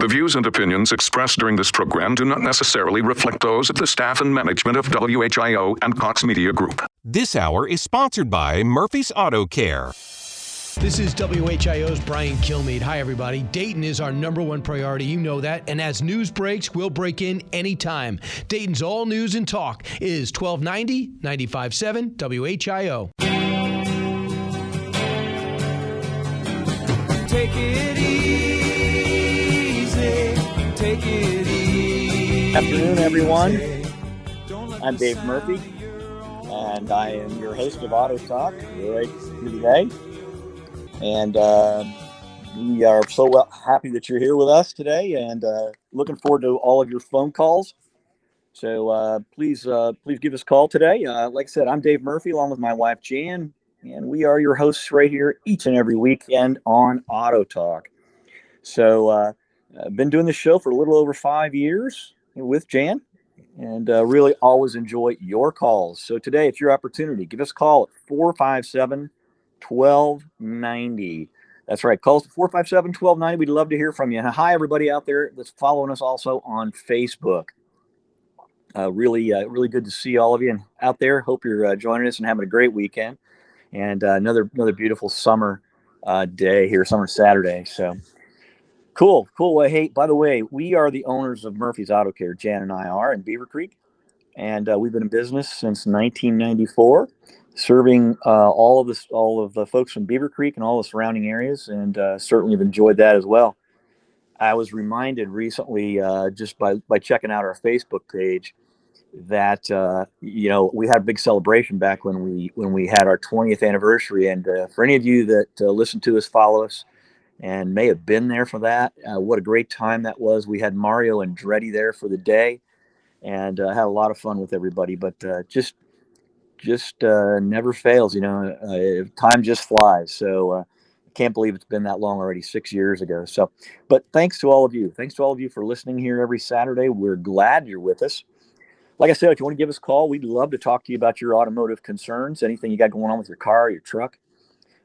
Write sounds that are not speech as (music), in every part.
The views and opinions expressed during this program do not necessarily reflect those of the staff and management of WHIO and Cox Media Group. This hour is sponsored by Murphy's Auto Care. This is WHIO's Brian Kilmeade. Hi, everybody. Dayton is our number one priority. You know that. And as news breaks, we'll break in anytime. Dayton's all news and talk is 1290 957 WHIO. Take it easy. Take it easy. afternoon, everyone. I'm Dave Murphy, and I am your host of Auto Talk right today. And uh, we are so well, happy that you're here with us today, and uh, looking forward to all of your phone calls. So uh, please, uh, please give us a call today. Uh, like I said, I'm Dave Murphy, along with my wife Jan, and we are your hosts right here each and every weekend on Auto Talk. So uh, I've been doing this show for a little over five years with Jan and uh, really always enjoy your calls. So today, it's your opportunity. Give us a call at 457 1290. That's right. Call us at 457 1290. We'd love to hear from you. Hi, everybody out there that's following us also on Facebook. Uh, really, uh, really good to see all of you out there. Hope you're uh, joining us and having a great weekend. And uh, another another beautiful summer uh, day here, summer Saturday. So Cool, cool. Well, hey, by the way, we are the owners of Murphy's Auto Care. Jan and I are in Beavercreek, and uh, we've been in business since 1994, serving uh, all of this, all of the folks from Beavercreek and all the surrounding areas, and uh, certainly have enjoyed that as well. I was reminded recently, uh, just by by checking out our Facebook page, that uh, you know we had a big celebration back when we when we had our 20th anniversary, and uh, for any of you that listen to us, follow us and may have been there for that. Uh, what a great time that was. We had Mario and Andretti there for the day and uh, had a lot of fun with everybody, but uh, just just uh, never fails, you know, uh, time just flies. So uh, can't believe it's been that long already, six years ago. So, but thanks to all of you. Thanks to all of you for listening here every Saturday. We're glad you're with us. Like I said, if you want to give us a call, we'd love to talk to you about your automotive concerns, anything you got going on with your car, your truck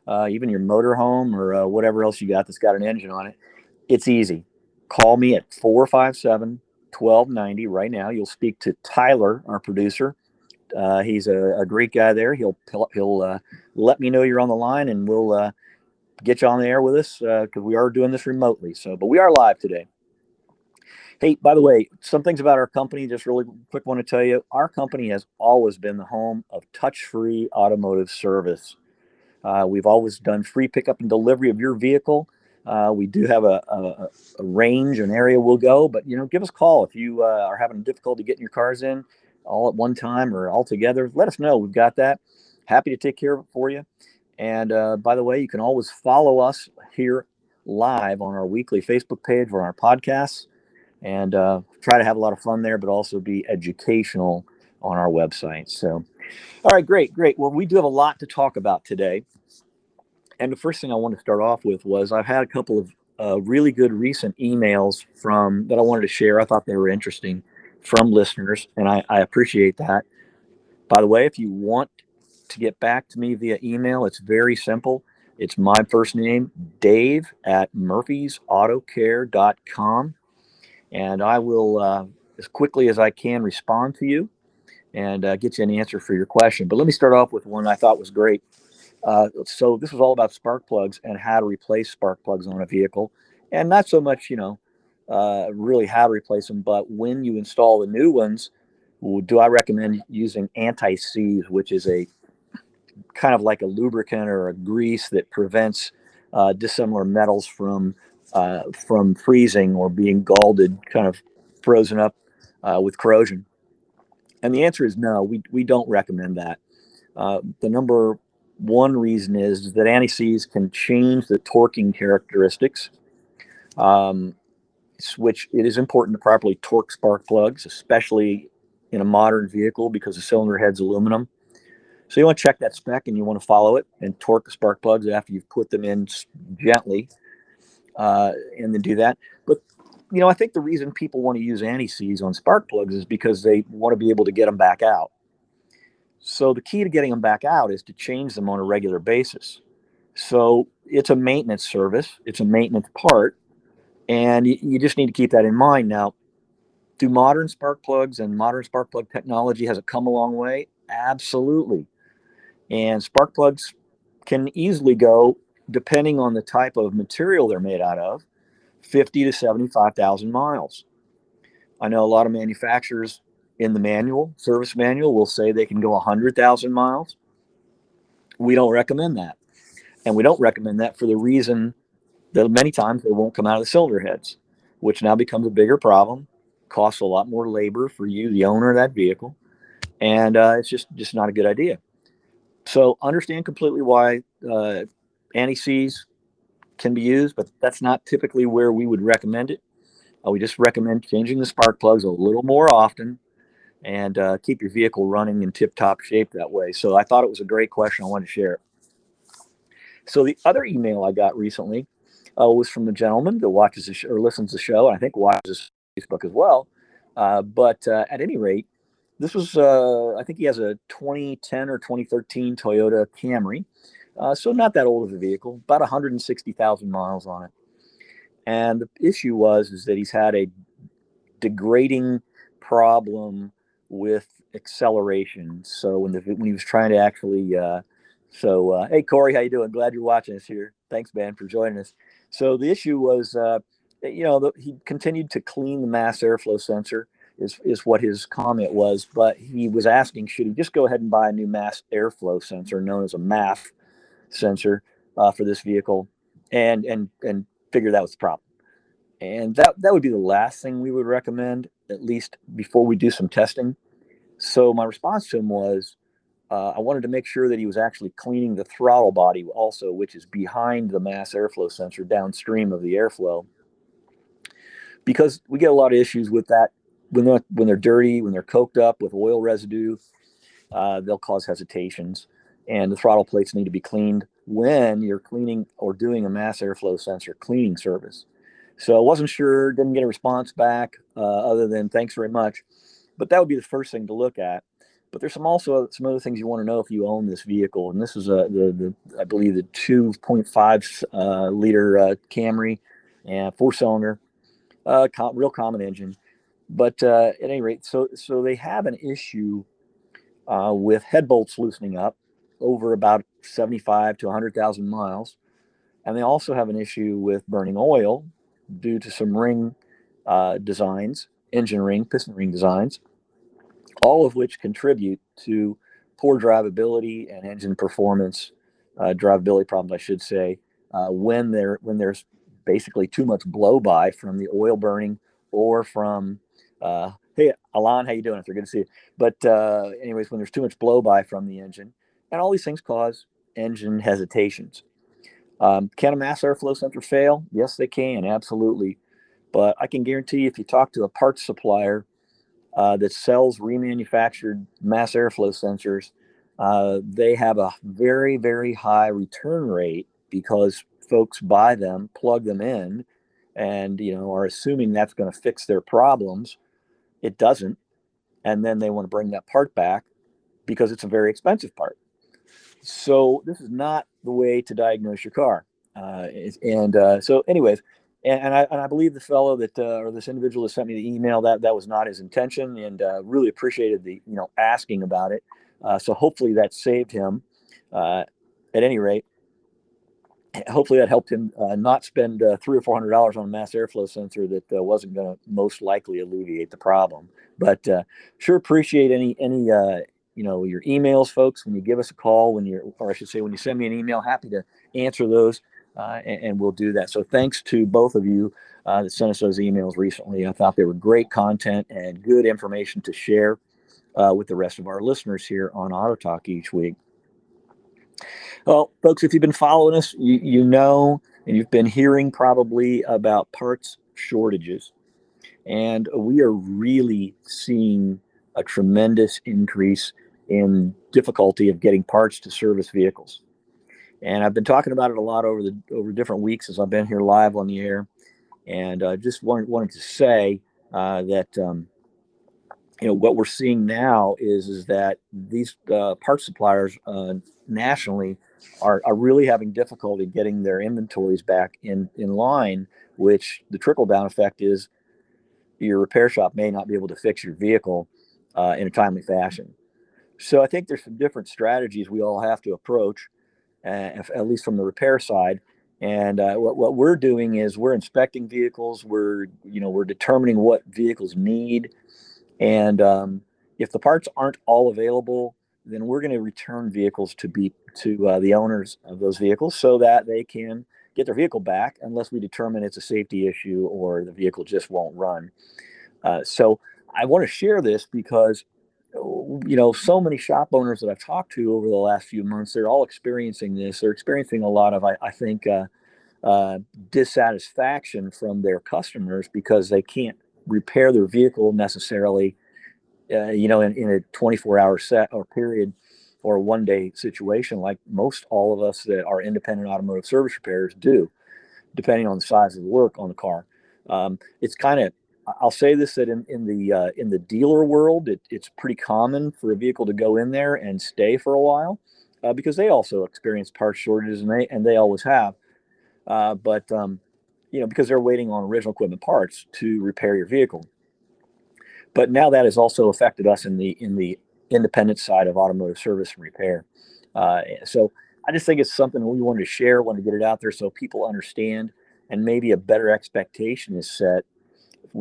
uh, even your motorhome or uh, whatever else you got that's got an engine on it, it's easy. Call me at 457 1290 right now. You'll speak to Tyler, our producer. Uh, he's a, a, great guy there. He'll he'll uh, let me know you're on the line, and we'll uh, get you on the air with us because we are doing this remotely. So, but we are live today. Hey, by the way, some things about our company, just really quick want to tell you. Our company has always been the home of touch free automotive service. Uh, we've always done free pickup and delivery of your vehicle. Uh, we do have a, a, a, range, an area we'll go, but you know, give us a call if you uh, are having difficulty getting your cars in all at one time or all together. Let us know. We've got that. Happy to take care of it for you. And uh, by the way, you can always follow us here live on our weekly Facebook page or on our podcasts, and uh, try to have a lot of fun there, but also be educational on our website. So, all right, great, great. Well, we do have a lot to talk about today. And the first thing I want to start off with was I've had a couple of uh, really good recent emails from that I wanted to share. I thought they were interesting from listeners, and I, I appreciate that. By the way, if you want to get back to me via email, it's very simple. It's my first name, Dave at murphysautocare.com. And I will, uh, as quickly as I can, respond to you and uh, get you an answer for your question. But let me start off with one I thought was great. Uh, so this was all about spark plugs and how to replace spark plugs on a vehicle, and not so much, you know, uh, really how to replace them, but when you install the new ones, do I recommend using anti-seize, which is a kind of like a lubricant or a grease that prevents uh, dissimilar metals from uh, from freezing or being galled, kind of frozen up uh, with corrosion. And the answer is no, we, we don't recommend that. Uh, the number one reason is that anti-seize can change the torquing characteristics, um, which it is important to properly torque spark plugs, especially in a modern vehicle because the cylinder head's aluminum. So you want to check that spec and you want to follow it and torque the spark plugs after you've put them in gently, uh, and then do that. But you know, I think the reason people want to use anti-seize on spark plugs is because they want to be able to get them back out. So the key to getting them back out is to change them on a regular basis. So it's a maintenance service, it's a maintenance part, And you, you just need to keep that in mind. Now, do modern spark plugs and modern spark plug technology has it come a long way? Absolutely. And spark plugs can easily go, depending on the type of material they're made out of, 50 to 75,000 miles. I know a lot of manufacturers in the manual, service manual, will say they can go 100,000 miles. We don't recommend that. And we don't recommend that for the reason that many times they won't come out of the cylinder heads, which now becomes a bigger problem, costs a lot more labor for you, the owner of that vehicle, and uh, it's just just not a good idea. So understand completely why uh, anti-seize can be used, but that's not typically where we would recommend it. Uh, we just recommend changing the spark plugs a little more often and uh, keep your vehicle running in tip-top shape that way. So I thought it was a great question. I wanted to share. So the other email I got recently uh, was from the gentleman that watches the sh- or listens to the show, and I think watches Facebook as well. Uh, but uh, at any rate, this was uh, I think he has a 2010 or 2013 Toyota Camry, uh, so not that old of a vehicle, about 160,000 miles on it. And the issue was is that he's had a degrading problem with acceleration. So when the when he was trying to actually, uh, so uh, hey Corey, how you doing? Glad you're watching us here. Thanks, man, for joining us. So the issue was, uh, you know, the, he continued to clean the mass airflow sensor. Is, is what his comment was, but he was asking, should he just go ahead and buy a new mass airflow sensor known as a MAF sensor uh, for this vehicle, and and and figure that was the problem. And that that would be the last thing we would recommend, at least before we do some testing. So my response to him was, uh, I wanted to make sure that he was actually cleaning the throttle body also, which is behind the mass airflow sensor downstream of the airflow. Because we get a lot of issues with that when they're when they're dirty, when they're coked up with oil residue, uh, they'll cause hesitations, and the throttle plates need to be cleaned when you're cleaning or doing a mass airflow sensor cleaning service. So I wasn't sure, didn't get a response back uh, other than thanks very much, but that would be the first thing to look at. But there's some also some other things you want to know if you own this vehicle, and this is a the, the I believe the 2.5 uh, liter uh, Camry and four cylinder, uh, com- real common engine but uh, at any rate, so so they have an issue uh, with head bolts loosening up over about 75 to 100,000 miles, and they also have an issue with burning oil due to some ring uh, designs, engine ring, piston ring designs, all of which contribute to poor drivability and engine performance, uh, drivability problems, I should say, uh, when there when there's basically too much blow by from the oil burning or from uh, hey, Alan, how you doing? It's good to see you. But uh, anyways, when there's too much blow by from the engine, and all these things cause engine hesitations. Um, can a mass airflow sensor fail? Yes, they can, absolutely. But I can guarantee you, if you talk to a parts supplier uh, that sells remanufactured mass airflow sensors, uh, they have a very, very high return rate because folks buy them, plug them in, and you know are assuming that's going to fix their problems it doesn't and then they want to bring that part back because it's a very expensive part so this is not the way to diagnose your car. Uh, and uh, so anyways and, and, I, and I believe the fellow that uh, or this individual that sent me the email that that was not his intention and uh, really appreciated the you know asking about it. Uh, so hopefully that saved him. Uh, at any rate hopefully that helped him not spend three or four hundred dollars on a mass airflow sensor that wasn't going to most likely alleviate the problem. But sure appreciate any any you know your emails, folks. When you give us a call, when you're or I should say when you send me an email, happy to answer those, uh, and, and, we'll do that. So thanks to both of you that sent us those emails recently. I thought they were great content and good information to share with the rest of our listeners here on Auto Talk each week. Well, folks, if you've been following us, you, you know, and you've been hearing probably about parts shortages. And we are really seeing a tremendous increase in difficulty of getting parts to service vehicles. And I've been talking about it a lot over the over different weeks as I've been here live on the air. And uh, just wanted, wanted to say uh, that um, you know what we're seeing now is is that these uh, parts suppliers uh, nationally are, are really having difficulty getting their inventories back in, in line, which the trickle down effect is your repair shop may not be able to fix your vehicle uh, in a timely fashion. So I think there's some different strategies we all have to approach, uh, at least from the repair side. And uh, what, what we're doing is we're inspecting vehicles. We're you know we're determining what vehicles need, and um, if the parts aren't all available, then we're going to return vehicles to be to uh, the owners of those vehicles so that they can get their vehicle back, unless we determine it's a safety issue or the vehicle just won't run. Uh, so I want to share this because you know, so many shop owners that I've talked to over the last few months, they're all experiencing this. They're experiencing a lot of, I, I think, uh, uh, dissatisfaction from their customers because they can't repair their vehicle necessarily, uh, you know, in, in a 24 hour set or period or one day situation like most all of us that are independent automotive service repairers do, depending on the size of the work on the car. Um, it's kind of I'll say this that in, in the uh, in the dealer world, it, it's pretty common for a vehicle to go in there and stay for a while uh, because they also experience parts shortages and they and they always have. Uh, but um, you know because they're waiting on original equipment parts to repair your vehicle. But now that has also affected us in the in the independent side of automotive service and repair. Uh, so I just think it's something we wanted to share, want to get it out there so people understand, and maybe a better expectation is set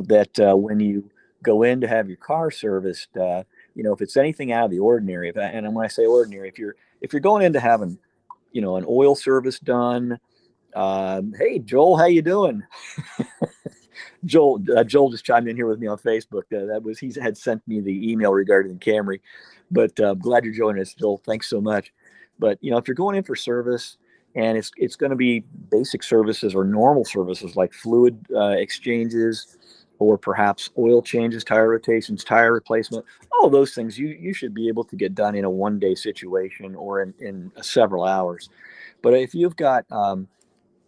that uh, when you go in to have your car serviced, uh, you know, if it's anything out of the ordinary, if, and when I say ordinary, if you're if you're going in to having, you know, an oil service done, um, hey Joel, how you doing? (laughs) Joel, uh, Joel just chimed in here with me on Facebook. Uh, that was he had sent me the email regarding the Camry, but uh, glad you're joining us, Joel. Thanks so much. But you know, if you're going in for service, and it's it's going to be basic services or normal services like fluid uh, exchanges, or perhaps oil changes, tire rotations, tire replacement, all those things you, you should be able to get done in a one day situation or in, in several hours. But if you've got um,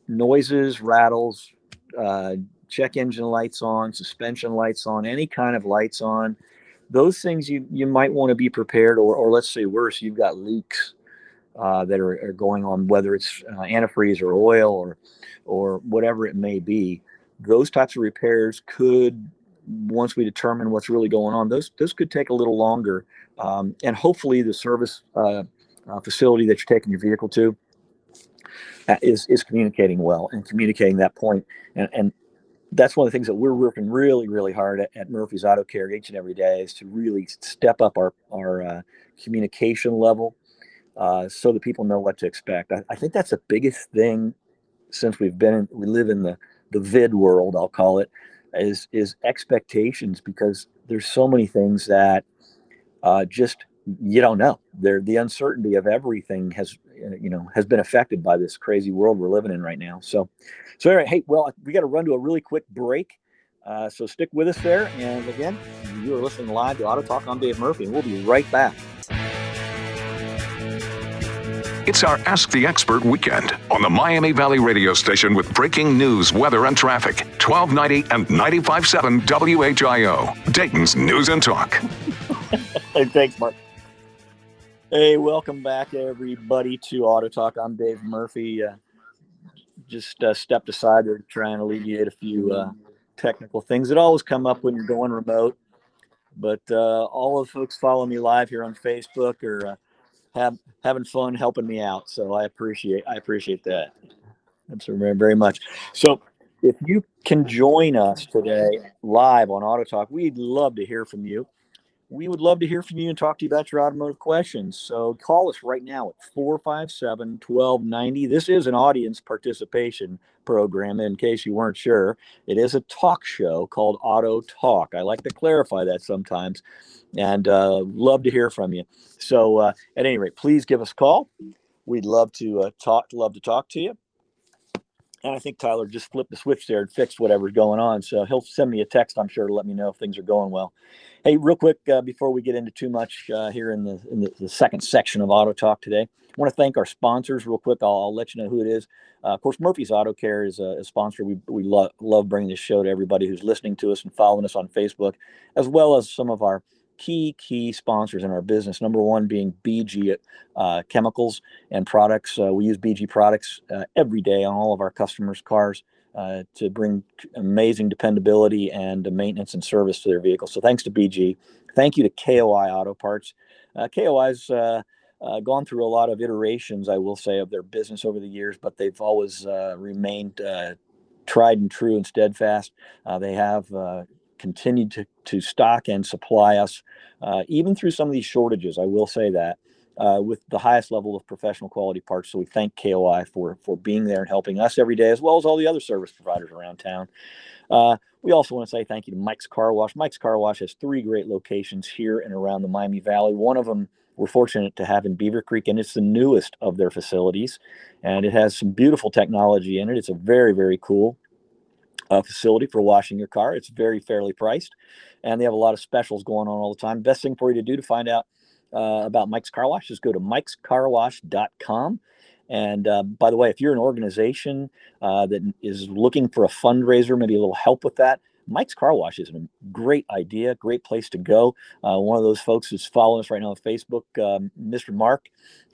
noises, rattles, uh, check engine lights on, suspension lights on, any kind of lights on, those things you, you might want to be prepared, or, or let's say worse, you've got leaks uh, that are, are, going on, whether it's uh, antifreeze or oil or, or whatever it may be those types of repairs could once we determine what's really going on those those could take a little longer. Um, and hopefully the service uh, uh, facility that you're taking your vehicle to uh, is is communicating well and communicating that point. And, and that's one of the things that we're working really really hard at, at murphy's auto care each and every day is to really step up our our uh, communication level uh, so that people know what to expect. I, I think that's the biggest thing since we've been in, we live in the the vid world, I'll call it, is is expectations because there's so many things that uh, just you don't know. There, the uncertainty of everything has uh, you know has been affected by this crazy world we're living in right now. So, so anyway, hey, well, we got to run to a really quick break. Uh, so stick with us there. And again, you are listening live to Auto Talk. I'm Dave Murphy, and we'll be right back. It's our Ask the Expert weekend on the Miami Valley radio station with breaking news, weather, and traffic. 1290 and 95.7 WHIO, Dayton's News and Talk. hey, thanks, Mark. Hey, welcome back, everybody, to Auto Talk. I'm Dave Murphy. Uh, just uh, stepped aside there try and alleviate a few uh, technical things that always come up when you're going remote. But uh, all of folks follow me live here on Facebook or uh, have having fun helping me out. So I appreciate I appreciate that. That's very very much. So if you can join us today live on Auto Talk, we'd love to hear from you. We would love to hear from you and talk to you about your automotive questions. So call us right now at 457 1290. This is an audience participation program, in case you weren't sure. It is a talk show called Auto Talk. I like to clarify that sometimes and uh, love to hear from you. So, uh, at any rate, please give us a call. We'd love to uh, talk. Love to talk to you. And I think Tyler just flipped the switch there and fixed whatever's going on. So he'll send me a text, I'm sure, to let me know if things are going well. Hey, real quick uh, before we get into too much uh, here in the in the, the, second section of Auto Talk today, I want to thank our sponsors real quick. I'll, I'll let you know who it is. Uh, of course, Murphy's Auto Care is a, a sponsor. We we lo- love bringing this show to everybody who's listening to us and following us on Facebook, as well as some of our key key sponsors in our business. Number one being BG uh, Chemicals and Products. Uh, we use BG products uh, every day on all of our customers' cars. Uh, to bring amazing dependability and maintenance and service to their vehicles. So thanks to BG. Thank you to KOI Auto Parts. Uh, KOI's uh, uh, gone through a lot of iterations, I will say, of their business over the years, but they've always uh, remained uh, tried and true and steadfast. they have continued to, to stock and supply us, even through some of these shortages. I will say that uh, with the highest level of professional quality parts. So we thank KOI for for being there and helping us every day, as well as all the other service providers around town. Uh, we also want to say thank you to Mike's Car Wash. Mike's Car Wash has three great locations here and around the Miami Valley. One of them we're fortunate to have in Beavercreek, and it's the newest of their facilities, and it has some beautiful technology in it. It's a very very cool uh, facility for washing your car. It's very fairly priced, and they have a lot of specials going on all the time. Best thing for you to do to find out uh, about Mike's Car Wash, is go to mikescarwash.com. And uh, by the way, if you're an organization uh, that is looking for a fundraiser, maybe a little help with that, Mike's Car Wash is a great idea, great place to go. Uh, one of those folks who's following us right now on Facebook, um, Mr. Mark,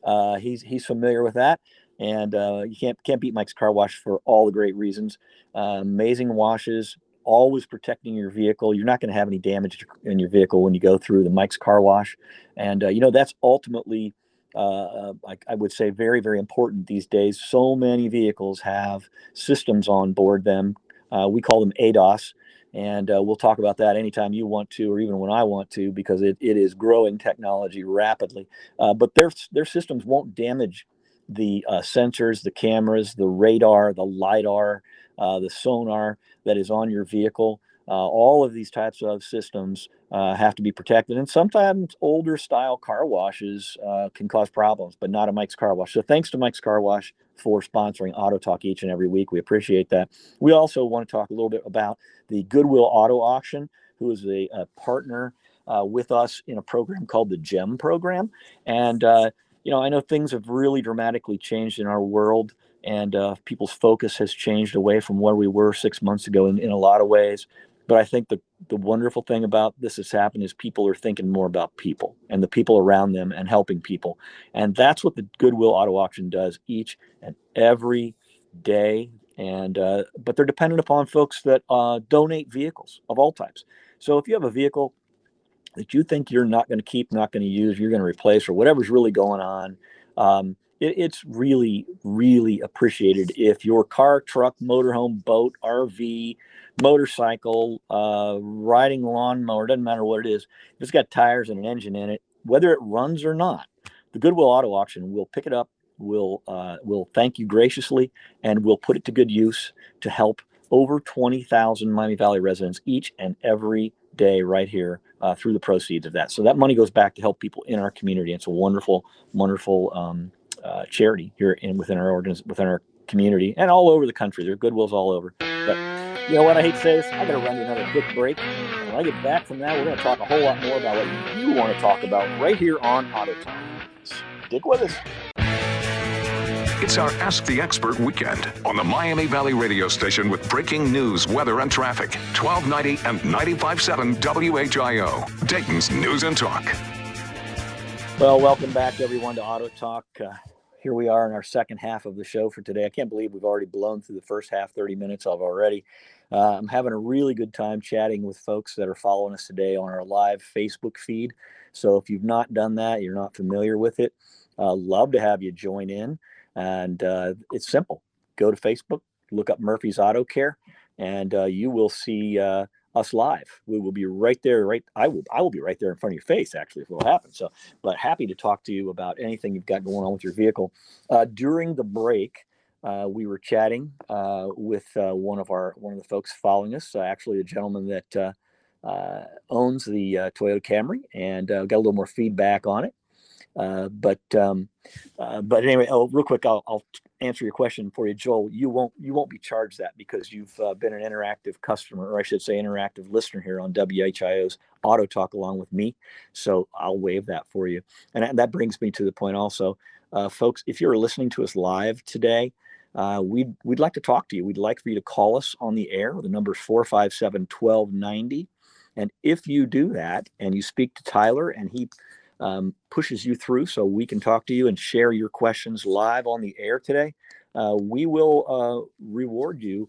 uh, he's he's familiar with that, and uh, you can't can't beat Mike's Car Wash for all the great reasons. Uh, amazing washes, always protecting your vehicle. You're not going to have any damage in your vehicle when you go through the Mike's car wash. And, uh, you know, that's ultimately, uh, uh I, I, would say, very, very important these days. So many vehicles have systems on board them. Uh, we call them ADAS. And uh, we'll talk about that anytime you want to, or even when I want to, because it, it is growing technology rapidly. Uh, but their, their systems won't damage the sensors, the cameras, the radar, the LIDAR, the sonar that is on your vehicle. Uh, all of these types of systems uh, have to be protected. And sometimes older style car washes uh, can cause problems, but not a Mike's Car Wash. So thanks to Mike's Car Wash for sponsoring Auto Talk each and every week. We appreciate that. We also want to talk a little bit about the Goodwill Auto Auction, who is a, a partner uh, with us in a program called the GEM program. And, uh, you know, I know things have really dramatically changed in our world and uh, people's focus has changed away from where we were six months ago in, in a lot of ways. But I think the, the wonderful thing about this has happened is people are thinking more about people and the people around them and helping people. And that's what the Goodwill Auto Auction does each and every day. And uh, but they're dependent upon folks that uh, donate vehicles of all types. So if you have a vehicle that you think you're not going to keep, not going to use, you're going to replace, or whatever's really going on, um, it, it's really, really appreciated if your car, truck, motorhome, boat, RV, motorcycle, uh, riding lawnmower, doesn't matter what it is, if it's got tires and an engine in it, whether it runs or not, the Goodwill Auto Auction will pick it up, will uh, will thank you graciously, and will put it to good use to help over 20,000 Miami Valley residents each and every day right here uh, through the proceeds of that. So that money goes back to help people in our community. It's a wonderful, wonderful um, uh, charity here in within our organiz- within our community and all over the country. There are Goodwills all over. But you know what? I hate to say this. I got to run to another quick break. When I get back from that, we're going to talk a whole lot more about what you want to talk about right here on Auto Talk. Stick with us. It's our Ask the Expert weekend on the Miami Valley radio station with breaking news, weather, and traffic. 1290 and 95.7 WHIO, Dayton's News and Talk. Well, welcome back, everyone, to Auto Talk. Uh, here we are in our second half of the show for today. I can't believe we've already blown through the first half, 30 minutes of already. Uh, I'm having a really good time chatting with folks that are following us today on our live Facebook feed. So if you've not done that, you're not familiar with it, uh, love to have you join in. And uh, it's simple go to Facebook, look up Murphy's Auto Care, and uh, you will see uh, us live. We will be right there. Right, I will. I will be right there in front of your face. Actually, if it will happen. So, but happy to talk to you about anything you've got going on with your vehicle. Uh, during the break, uh, we were chatting uh, with one of our one of the folks following us. Actually, a gentleman that owns the Toyota Camry, and got a little more feedback on it. But um, but anyway, oh, real quick, I'll, I'll answer your question for you, Joel, you won't you won't be charged that because you've uh, been an interactive customer, or I should say, interactive listener here on WHIO's Auto Talk along with me. So I'll waive that for you. And that brings me to the point also, uh, folks. If you're listening to us live today, uh, we'd we'd like to talk to you. We'd like for you to call us on the air. The number is 457 1290. And if you do that and you speak to Tyler and he um, pushes you through so we can talk to you and share your questions live on the air today, uh, we will uh, reward you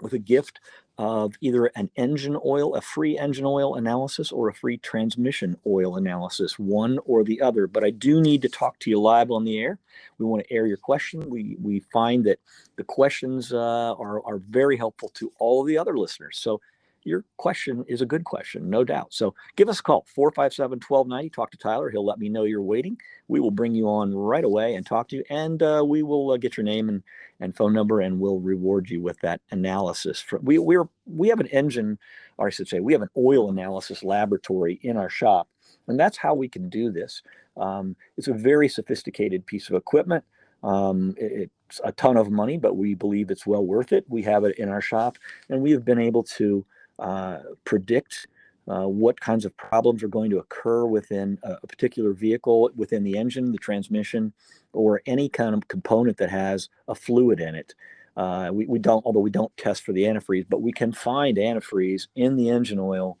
with a gift of either an engine oil, a free engine oil analysis, or a free transmission oil analysis, one or the other. But I do need to talk to you live on the air. We want to air your question. We we find that the questions uh, are are very helpful to all of the other listeners. So your question is a good question, no doubt. So give us a call, 457 1290. Talk to Tyler. He'll let me know you're waiting. We will bring you on right away and talk to you. And uh, we will uh, get your name and, and phone number and we'll reward you with that analysis. We, we're, we have an engine, or I should say, we have an oil analysis laboratory in our shop. And that's how we can do this. Um, it's a very sophisticated piece of equipment. Um, it, it's a ton of money, but we believe it's well worth it. We have it in our shop, and we have been able to uh, predict uh, what kinds of problems are going to occur within a, a, particular vehicle, within the engine, the transmission, or any kind of component that has a fluid in it. Uh, we, we don't, although we don't test for the antifreeze, but we can find antifreeze in the engine oil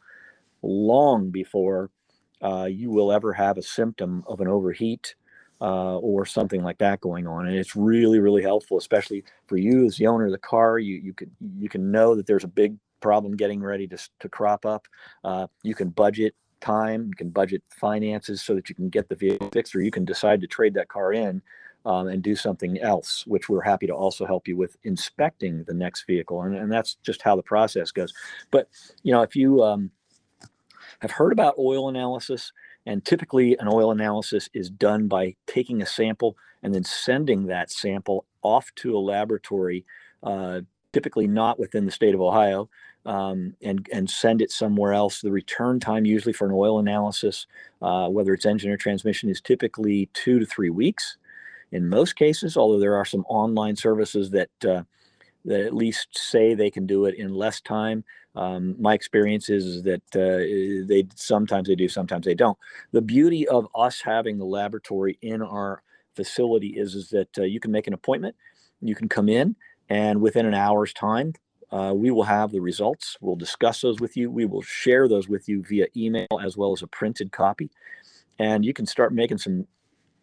long before uh, you will ever have a symptom of an overheat uh, or something like that going on. And it's really, really helpful, especially for you as the owner of the car. You you could you can know that there's a big problem getting ready to, to crop up. Uh, you can budget time, you can budget finances so that you can get the vehicle fixed, or you can decide to trade that car in um, and do something else, which we're happy to also help you with inspecting the next vehicle. And, and that's just how the process goes. But, you know, if you um, have heard about oil analysis, and typically an oil analysis is done by taking a sample and then sending that sample off to a laboratory, uh, typically not within the state of Ohio, um, and and send it somewhere else. The return time usually for an oil analysis, uh, whether it's engine or transmission, is typically two to three weeks. In most cases, although there are some online services that uh, that at least say they can do it in less time. Um, my experience is, that uh, they sometimes they do, sometimes they don't. The beauty of us having the laboratory in our facility is is that uh, you can make an appointment, you can come in, and within an hour's time, uh, we will have the results. We'll discuss those with you. We will share those with you via email as well as a printed copy. And you can start making some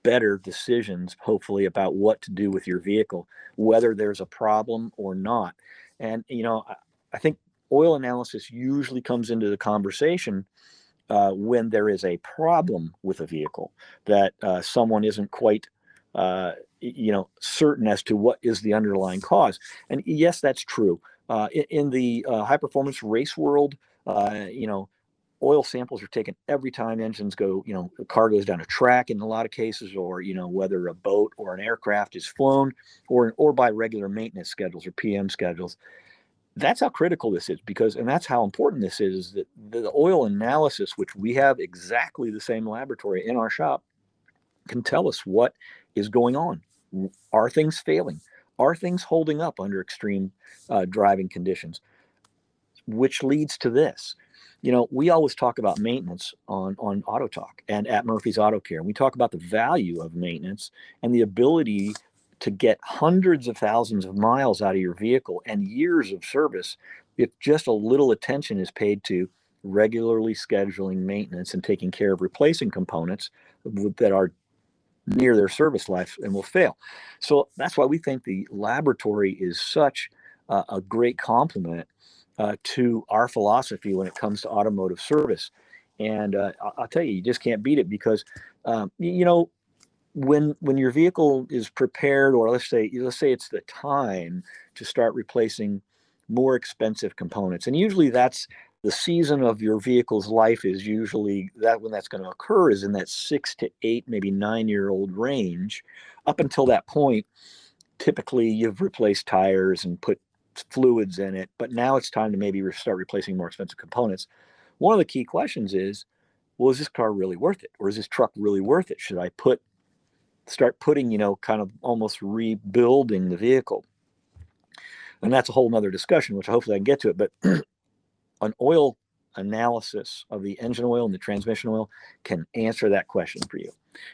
better decisions, hopefully, about what to do with your vehicle, whether there's a problem or not. And, you know, I, I think oil analysis usually comes into the conversation uh, when there is a problem with a vehicle that uh, someone isn't quite uh, you know certain as to what is the underlying cause and yes that's true uh, in, in, the uh, high performance race world, uh, you know, oil samples are taken every time engines go, you know, a car goes down a track in a lot of cases, or, you know, whether a boat or an aircraft is flown or, or by regular maintenance schedules or PM schedules. That's how critical this is because, and that's how important this is that the oil analysis, which we have exactly the same laboratory in our shop, can tell us what is going on. Are things failing? Are things holding up under extreme uh, driving conditions? Which leads to this. You know, we always talk about maintenance on, on Auto Talk and at Murphy's Auto Care. We talk about the value of maintenance and the ability to get hundreds of thousands of miles out of your vehicle and years of service if just a little attention is paid to regularly scheduling maintenance and taking care of replacing components that are near their service life and will fail. So that's why we think the laboratory is such a great complement uh, to our philosophy when it comes to automotive service. And uh, I'll tell you, you just can't beat it because, um, you know, when when your vehicle is prepared, or let's say let's say it's the time to start replacing more expensive components, and usually that's the season of your vehicle's life is usually that when that's going to occur is in that six to eight, maybe nine year old range. Up until that point, typically you've replaced tires and put fluids in it, but now it's time to maybe start replacing more expensive components. One of the key questions is, well, is this car really worth it? Or is this truck really worth it? Should I put, start putting, you know, kind of almost rebuilding the vehicle? And that's a whole nother discussion, which hopefully I can get to it. But an oil analysis of the engine oil and the transmission oil can answer that question for you.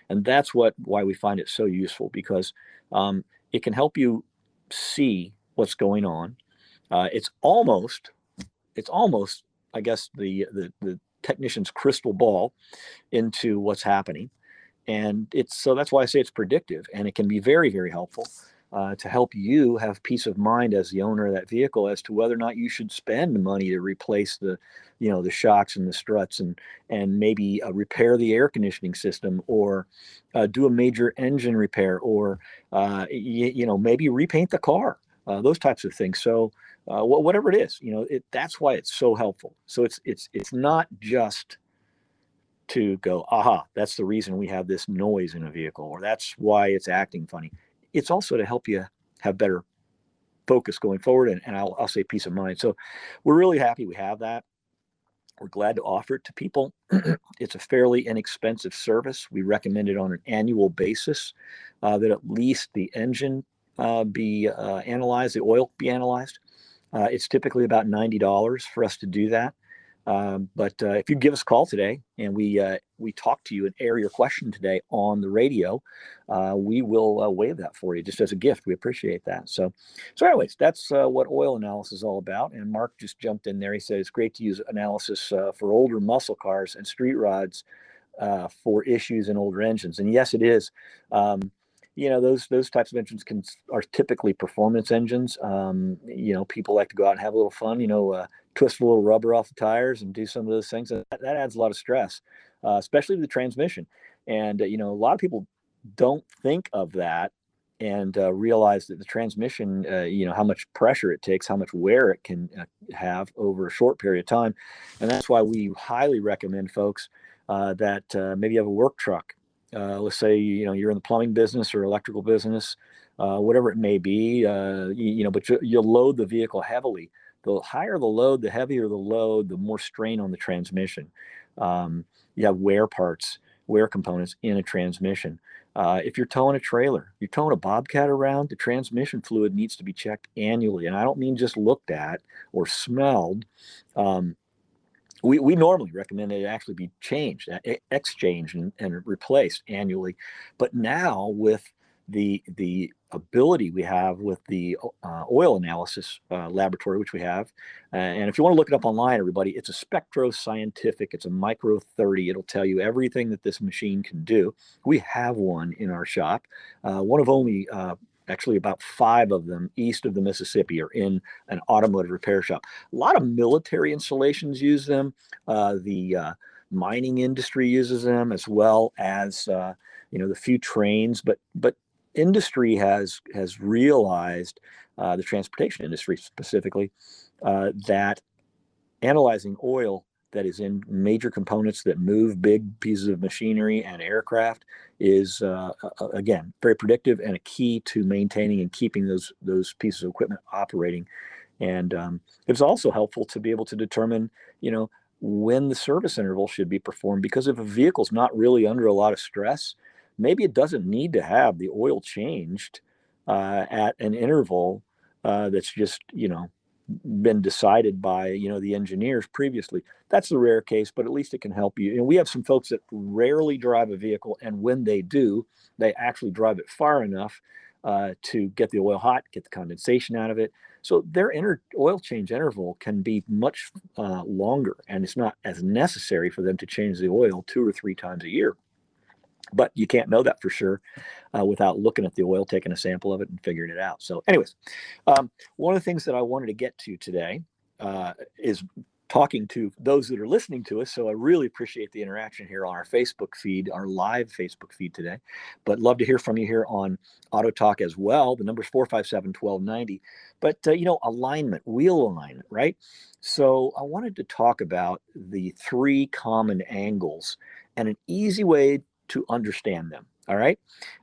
And that's what why we find it so useful because um, it can help you see what's going on. Uh, it's almost it's almost I guess, the, the, the technician's crystal ball into what's happening. And it's so that's why I say it's predictive and it can be very, very helpful uh, to help you have peace of mind as the owner of that vehicle as to whether or not you should spend money to replace the, you know, the shocks and the struts and and maybe uh, repair the air conditioning system or uh, do a major engine repair or uh, y- you know maybe repaint the car. Uh, those types of things. So whatever it is, you know, it, that's why it's so helpful. So it's it's it's not just to go, aha, that's the reason we have this noise in a vehicle, or that's why it's acting funny. It's also to help you have better focus going forward, and, and I'll, I'll say peace of mind. So we're really happy we have that. We're glad to offer it to people. (clears throat) it's a fairly inexpensive service. We recommend it on an annual basis uh, that at least the engine uh, be uh, analyzed, the oil be analyzed. Uh, it's typically about $90 for us to do that. Um, but uh, if you give us a call today and we uh, we talk to you and air your question today on the radio, uh, we will uh, waive that for you just as a gift. We appreciate that. So, so anyways, that's uh, what oil analysis is all about. And Mark just jumped in there. He said it's great to use analysis uh, for older muscle cars and street rods for issues in older engines. And yes, it is. Um, you know those those types of engines can are typically performance engines. Um, you know, people like to go out and have a little fun. You know, uh, twist a little rubber off the tires and do some of those things. And that, that adds a lot of stress, uh, especially the transmission. And uh, you know, a lot of people don't think of that and uh, realize that the transmission, uh, you know, how much pressure it takes, how much wear it can uh, have over a short period of time, and that's why we highly recommend folks that maybe have a work truck uh, let's say you know you're in the plumbing business or electrical business, uh, whatever it may be. Uh, you, you, know, but you, you load the vehicle heavily. The higher the load, the heavier the load, the more strain on the transmission. Um, you have wear parts, wear components in a transmission. Uh, if you're towing a trailer, you're towing a bobcat around, the transmission fluid needs to be checked annually. And I don't mean just looked at or smelled. Um, we, we normally recommend it actually be changed, exchanged, and, and replaced annually. But now with the the ability we have with the uh, oil analysis uh, laboratory, which we have, uh, and if you want to look it up online, everybody, it's a Spectro Scientific. It's a Micro 30. It'll tell you everything that this machine can do. We have one in our shop, uh, one of only uh, actually about five of them east of the Mississippi are in an automotive repair shop. A lot of military installations use them. Uh, the mining industry uses them as well as you know the few trains, but but industry has has realized uh, the transportation industry specifically uh, that analyzing oil that is in major components that move big pieces of machinery and aircraft is uh, again very predictive and a key to maintaining and keeping those those pieces of equipment operating. And um, it's also helpful to be able to determine you know when the service interval should be performed because if a vehicle's not really under a lot of stress maybe it doesn't need to have the oil changed uh, at an interval uh, that's just you know been decided by you know the engineers previously. That's the rare case but at least it can help you. And we have some folks that rarely drive a vehicle and when they do they actually drive it far enough uh, to get the oil hot get the condensation out of it. So their oil change interval can be much uh, longer and it's not as necessary for them to change the oil two or three times a year but you can't know that for sure uh, without looking at the oil, taking a sample of it, and figuring it out. So, anyways, um, one of the things that I wanted to get to today uh, is talking to those that are listening to us. So I really appreciate the interaction here on our Facebook feed, our live Facebook feed today. But love to hear from you here on Auto Talk as well. The number's 457 1290. But, uh, you know, alignment, wheel alignment, right? So I wanted to talk about the three common angles and an easy way to understand them. All right.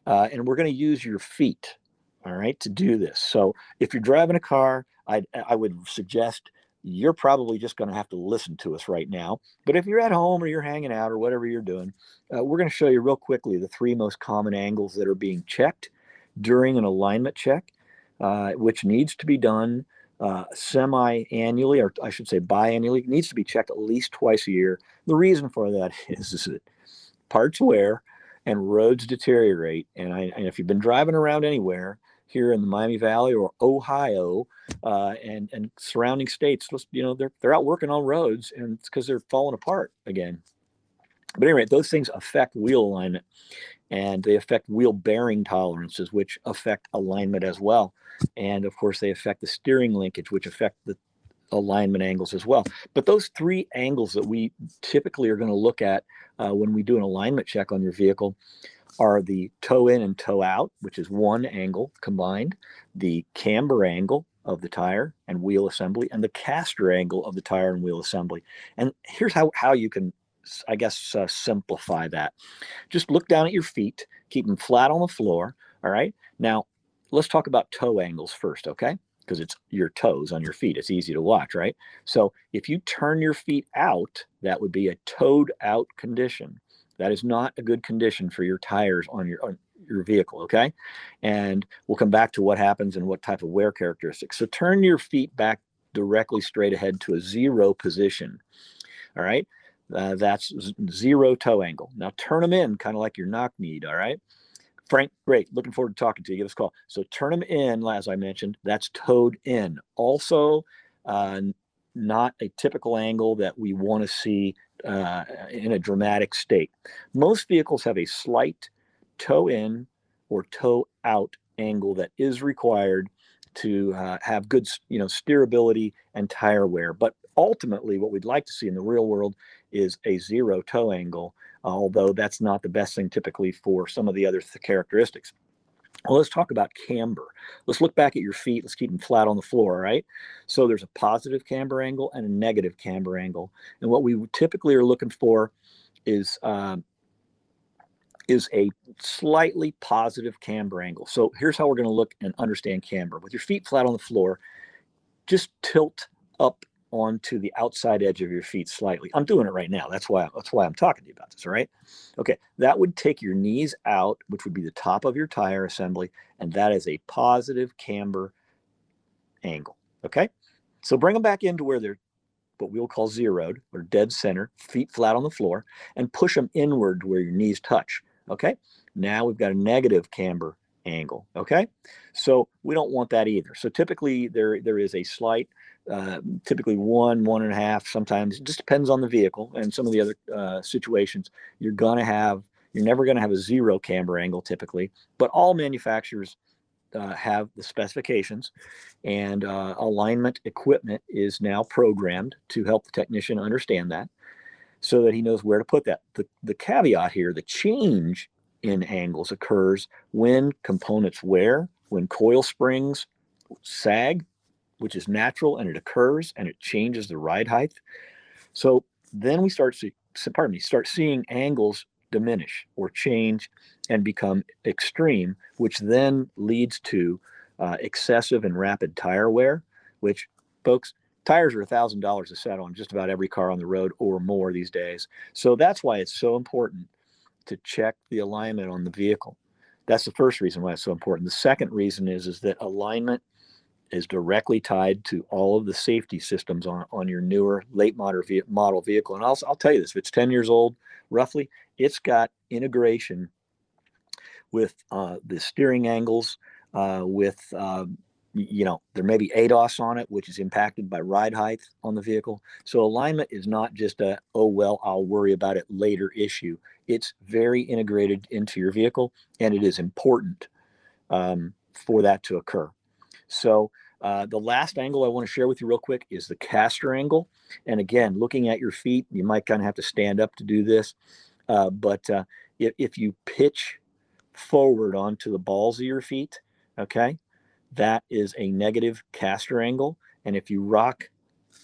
Uh, and we're going to use your feet. All right. To do this. So if you're driving a car, I, I would suggest you're probably just going to have to listen to us right now. But if you're at home or you're hanging out or whatever you're doing, uh, we're going to show you real quickly the three most common angles that are being checked during an alignment check, uh, which needs to be done uh, semi-annually, or I should say biannually. It needs to be checked at least twice a year. The reason for that is, (laughs) is that parts wear and roads deteriorate. And, I, and if you've been driving around anywhere, here in the Miami Valley or Ohio uh, and and surrounding states, you know, they're they're out working on roads, and it's because they're falling apart again. But anyway, those things affect wheel alignment, and they affect wheel bearing tolerances, which affect alignment as well. And of course, they affect the steering linkage, which affect the alignment angles as well. But those three angles that we typically are going to look at uh, when we do an alignment check on your vehicle are the toe in and toe out, which is one angle combined, the camber angle of the tire and wheel assembly, and the caster angle of the tire and wheel assembly. And here's how, how you can, I guess, uh, simplify that. Just look down at your feet, keep them flat on the floor. All right. Now, let's talk about toe angles first, okay? Because it's your toes on your feet. It's easy to watch, right? So if you turn your feet out, that would be a toed out condition. That is not a good condition for your tires on your on your vehicle, okay? And we'll come back to what happens and what type of wear characteristics. So turn your feet back directly straight ahead to a zero position. All right? Uh, that's zero toe angle. Now turn them in kind of like your knock kneed, all right? Frank, great. Looking forward to talking to you. Give us a call. So turn them in, as I mentioned. That's toed in. Also, uh, not a typical angle that we want to see uh, in a dramatic state. Most vehicles have a slight toe in or toe out angle that is required to uh, have good you know steerability and tire wear but ultimately what we'd like to see in the real world is a zero toe angle although that's not the best thing typically for some of the other th- characteristics well, let's talk about camber. Let's look back at your feet. Let's keep them flat on the floor, right? So there's a positive camber angle and a negative camber angle. And what we typically are looking for is um, is a slightly positive camber angle. So here's how we're going to look and understand camber. With your feet flat on the floor, just tilt up onto the outside edge of your feet slightly. I'm doing it right now. That's why that's why I'm talking to you about this, all right? Okay, that would take your knees out, which would be the top of your tire assembly, and that is a positive camber angle, okay? So bring them back into where they're what we'll call zeroed or dead center, feet flat on the floor, and push them inward to where your knees touch, okay? Now we've got a negative camber angle, okay? So we don't want that either. So typically there there is a slight uh, typically one, one and a half. Sometimes it just depends on the vehicle and some of the other uh, situations. You're gonna have, you're never gonna have a zero camber angle typically, but all manufacturers uh, have the specifications, and uh, alignment equipment is now programmed to help the technician understand that, so that he knows where to put that. The the caveat here, the change in angles occurs when components wear, when coil springs sag which is natural and it occurs and it changes the ride height. So then we start see, pardon me, start seeing angles diminish or change and become extreme, which then leads to uh, excessive and rapid tire wear, which folks, tires are a thousand dollars a set on just about every car on the road or more these days. So that's why it's so important to check the alignment on the vehicle. That's the first reason why it's so important. The second reason is is that alignment is directly tied to all of the safety systems on, on your newer late model, model vehicle. And I'll, I'll tell you this, if it's 10 years old, roughly, it's got integration with uh, the steering angles, uh, with, uh, you know, there may be ADAS on it, which is impacted by ride height on the vehicle. So alignment is not just a, oh, well, I'll worry about it later issue. It's very integrated into your vehicle and it is important um, for that to occur. So uh, the last angle I want to share with you real quick is the caster angle. And again, looking at your feet, you might kind of have to stand up to do this. Uh, but uh, if, if you pitch forward onto the balls of your feet, okay, that is a negative caster angle. And if you rock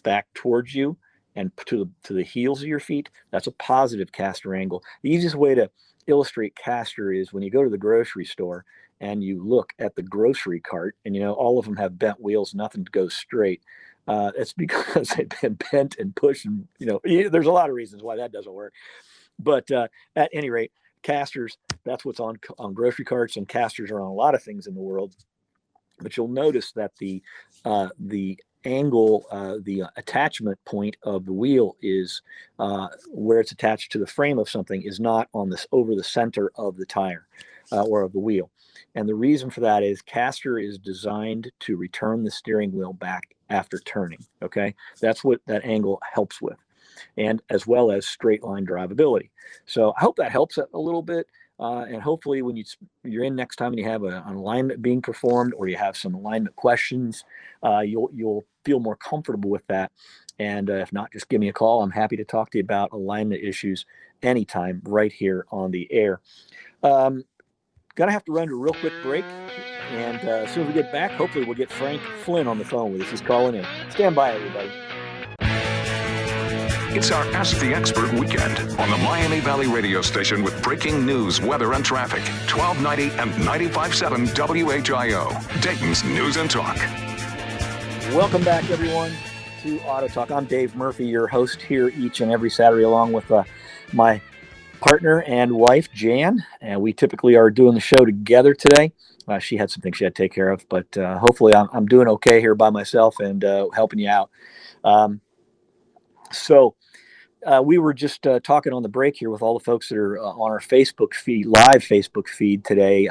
back towards you and to the to the heels of your feet, that's a positive caster angle. The easiest way to illustrate caster is when you go to the grocery store and you look at the grocery cart and you know all of them have bent wheels nothing goes straight uh, it's (laughs) because they've been bent and pushed and you know there's a lot of reasons why that doesn't work but uh, at any rate casters that's what's on on grocery carts and casters are on a lot of things in the world but you'll notice that the uh, the angle, uh, the attachment point of the wheel is uh, where it's attached to the frame of something is not on this over the center of the tire uh, or of the wheel. And the reason for that is caster is designed to return the steering wheel back after turning. Okay. That's what that angle helps with, and as well as straight line drivability. So I hope that helps a little bit. Uh, and hopefully, when you you're in next time and you have a, an alignment being performed, or you have some alignment questions, uh, you'll you'll feel more comfortable with that. And uh, if not, just give me a call. I'm happy to talk to you about alignment issues anytime, right here on the air. Um, gonna have to run to a real quick break, and uh, as soon as we get back, hopefully we'll get Frank Flynn on the phone with us. He's calling in. Stand by, everybody. It's our Ask the Expert weekend on the Miami Valley radio station with breaking news, weather, and traffic. 1290 and 95.7 WHIO, Dayton's News and Talk. Welcome back, everyone, to Auto Talk. I'm Dave Murphy, your host here each and every Saturday, along with uh, my partner and wife, Jan. And we typically are doing the show together today. Uh, she had some things she had to take care of, but uh, hopefully I'm, I'm doing okay here by myself and uh, helping you out. Um, so, uh, we were just uh, talking on the break here with all the folks that are uh, on our Facebook feed, live Facebook feed today.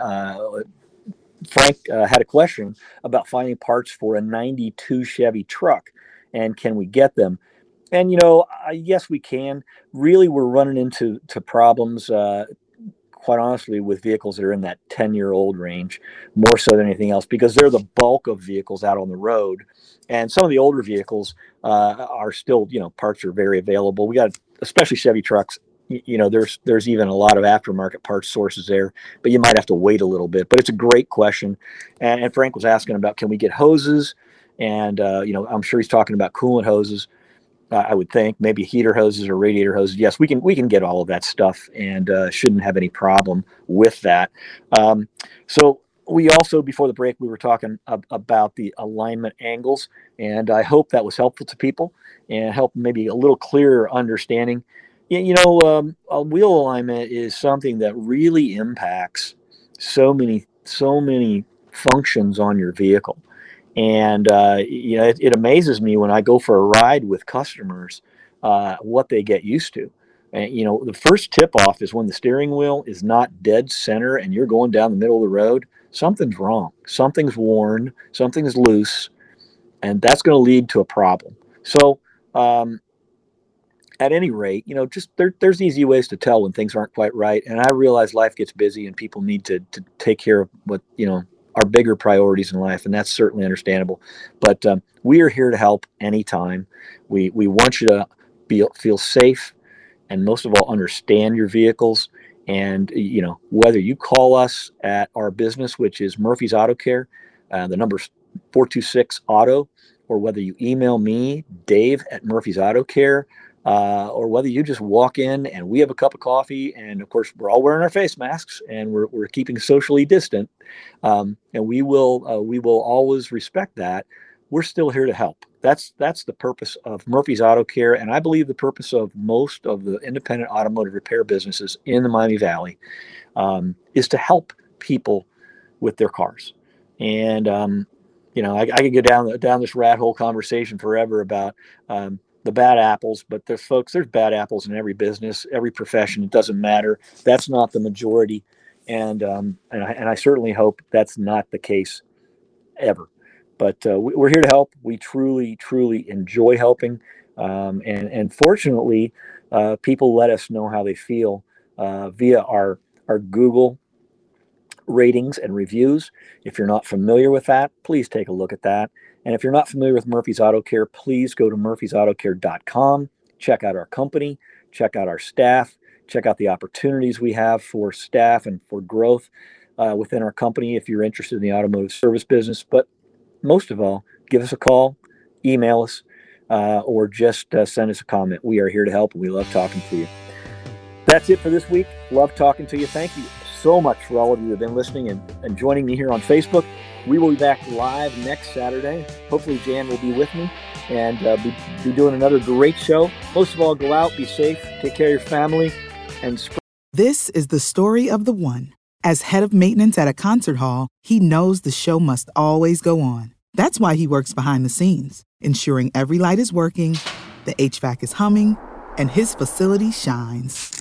Frank had a question about finding parts for a 92 Chevy truck and can we get them? And, you know, yes, we can. Really, we're running into to problems, uh, quite honestly, with vehicles that are in that 10 year old range more so than anything else because they're the bulk of vehicles out on the road. And some of the older vehicles uh, are still, you know, parts are very available. We got, especially Chevy trucks, you know there's there's even a lot of aftermarket parts sources there but you might have to wait a little bit but it's a great question and, and frank was asking about can we get hoses and uh, you know i'm sure he's talking about coolant hoses i would think. Maybe heater hoses or radiator hoses. Yes we can we can get all of that stuff and uh, shouldn't have any problem with that. Um, so we also before the break we were talking ab- about the alignment angles and i hope that was helpful to people and help maybe a little clearer understanding. You know, um, a wheel alignment is something that really impacts so many, so many functions on your vehicle. And, uh, you know, it, it, amazes me when I go for a ride with customers uh, what they get used to. And, you know, the first tip off is when the steering wheel is not dead center and you're going down the middle of the road, something's wrong. Something's worn, something's loose, and that's going to lead to a problem. So, um, at any rate, you know, just there, there's easy ways to tell when things aren't quite right. And I realize life gets busy and people need to, to take care of what, you know, are bigger priorities in life. And that's certainly understandable. But um, we are here to help anytime. We, we want you to be, feel safe and most of all, understand your vehicles. And, you know, whether you call us at our business, which is Murphy's Auto Care, uh, the number's 426 Auto, or whether you email me, Dave at Murphy's Auto Care, uh, or whether you just walk in and we have a cup of coffee, and of course we're all wearing our face masks and we're, we're keeping socially distant, um, and we will uh, we will always respect that. We're still here to help. That's that's the purpose of Murphy's Auto Care, and I believe the purpose of most of the independent automotive repair businesses in the Miami Valley um, is to help people with their cars. And um, you know, I, I could go down down this rat hole conversation forever about um, the bad apples, but there's folks, there's bad apples in every business, every profession. It doesn't matter. That's not the majority. And, um, and, I, and I certainly hope that's not the case ever. But uh, we, are here to help. We truly, truly enjoy helping. Um, and, and fortunately, uh, people let us know how they feel uh, via our, our Google ratings and reviews. If you're not familiar with that, please take a look at that. And if you're not familiar with Murphy's Auto Care, please go to murphysautocare.com, check out our company, check out our staff, check out the opportunities we have for staff and for growth uh, within our company if you're interested in the automotive service business. But most of all, give us a call, email us, uh, or just uh, send us a comment. We are here to help and we love talking to you. That's it for this week. Love talking to you. Thank you so much for all of you who have been listening and, and joining me here on Facebook. We will be back live next Saturday. Hopefully, Jan will be with me and uh, be, be doing another great show. Most of all, go out, be safe, take care of your family, and spread. This is the story of the one. As head of maintenance at a concert hall, he knows the show must always go on. That's why he works behind the scenes, ensuring every light is working, the HVAC is humming, and his facility shines.